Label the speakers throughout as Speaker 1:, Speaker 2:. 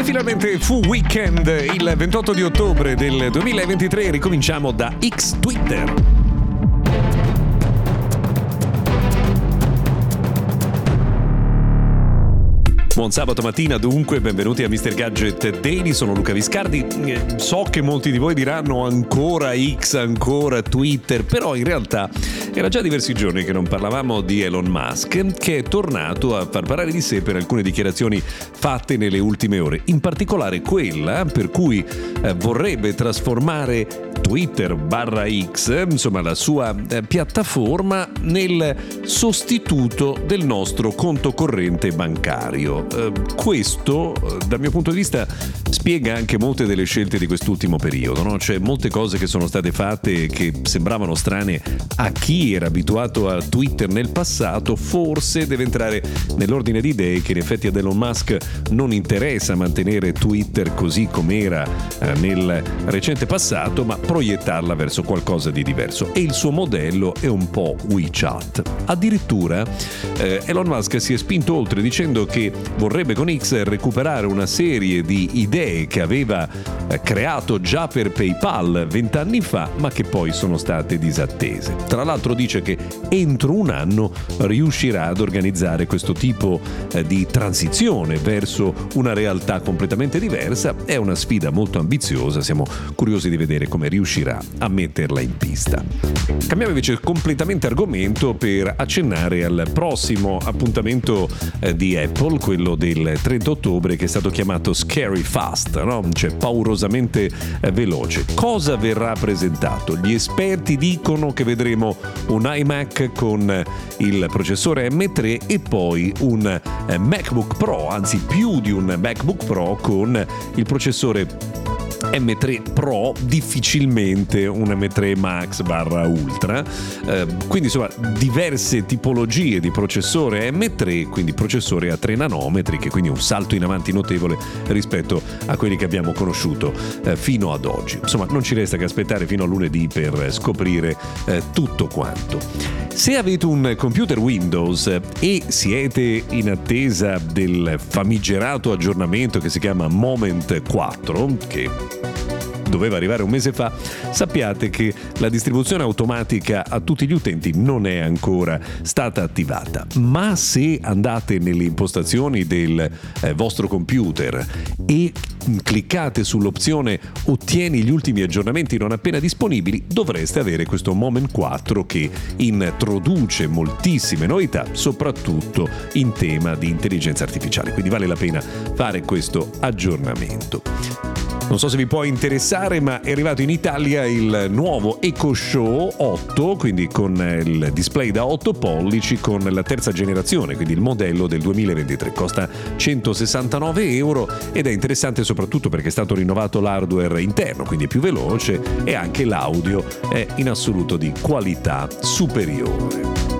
Speaker 1: E finalmente fu weekend il 28 di ottobre del 2023, ricominciamo da X Twitter. Buon sabato mattina dunque, benvenuti a Mr. Gadget Daily, sono Luca Viscardi. Eh, So che molti di voi diranno ancora X, ancora Twitter, però in realtà era già diversi giorni che non parlavamo di Elon Musk, che è tornato a far parlare di sé per alcune dichiarazioni fatte nelle ultime ore, in particolare quella per cui eh, vorrebbe trasformare Twitter barra X, insomma la sua eh, piattaforma, nel sostituto del nostro conto corrente bancario. Eh, questo, eh, dal mio punto di vista, spiega anche molte delle scelte di quest'ultimo periodo. No? Cioè, molte cose che sono state fatte che sembravano strane a chi era abituato a Twitter nel passato, forse deve entrare nell'ordine di idee che in effetti ad Elon Musk non interessa mantenere Twitter così com'era eh, nel recente passato, ma proiettarla verso qualcosa di diverso. E il suo modello è un po' WeChat. Addirittura eh, Elon Musk si è spinto oltre dicendo che vorrebbe con X recuperare una serie di idee che aveva eh, creato già per PayPal vent'anni fa, ma che poi sono state disattese. Tra l'altro dice che entro un anno riuscirà ad organizzare questo tipo eh, di transizione verso una realtà completamente diversa. È una sfida molto ambiziosa, siamo curiosi di vedere come riuscirà a metterla in pista. Cambiamo invece completamente argomento per accennare al prossimo appuntamento eh, di Apple, quello del 30 ottobre che è stato chiamato Scary Fast, no? cioè paurosamente eh, veloce. Cosa verrà presentato? Gli esperti dicono che vedremo un iMac con il processore M3 e poi un eh, MacBook Pro, anzi più di un MacBook Pro con il processore M3 Pro, difficilmente un M3 Max barra Ultra, eh, quindi insomma diverse tipologie di processore M3, quindi processore a 3 nanometri, che quindi è un salto in avanti notevole rispetto a quelli che abbiamo conosciuto eh, fino ad oggi. Insomma non ci resta che aspettare fino a lunedì per scoprire eh, tutto quanto. Se avete un computer Windows e siete in attesa del famigerato aggiornamento che si chiama Moment 4, che doveva arrivare un mese fa, sappiate che la distribuzione automatica a tutti gli utenti non è ancora stata attivata. Ma se andate nelle impostazioni del eh, vostro computer e cliccate sull'opzione ottieni gli ultimi aggiornamenti non appena disponibili, dovreste avere questo Moment 4 che introduce moltissime novità, soprattutto in tema di intelligenza artificiale. Quindi vale la pena fare questo aggiornamento. Non so se vi può interessare, ma è arrivato in Italia il nuovo Eco Show 8, quindi con il display da 8 pollici con la terza generazione, quindi il modello del 2023. Costa 169 euro ed è interessante soprattutto perché è stato rinnovato l'hardware interno, quindi è più veloce e anche l'audio è in assoluto di qualità superiore.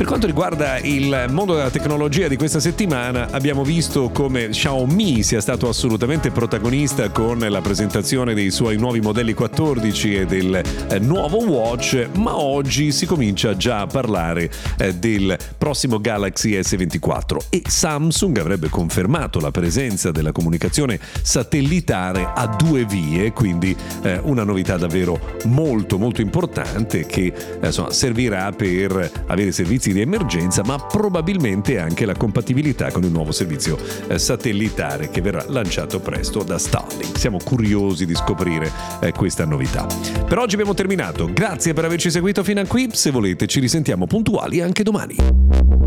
Speaker 1: Per quanto riguarda il mondo della tecnologia di questa settimana, abbiamo visto come Xiaomi sia stato assolutamente protagonista con la presentazione dei suoi nuovi modelli 14 e del eh, nuovo watch, ma oggi si comincia già a parlare eh, del prossimo Galaxy S24 e Samsung avrebbe confermato la presenza della comunicazione satellitare a due vie, quindi eh, una novità davvero molto molto importante che insomma, servirà per avere servizi servizi di emergenza, ma probabilmente anche la compatibilità con il nuovo servizio eh, satellitare che verrà lanciato presto da Starlink. Siamo curiosi di scoprire eh, questa novità. Per oggi abbiamo terminato. Grazie per averci seguito fino a qui. Se volete ci risentiamo puntuali anche domani.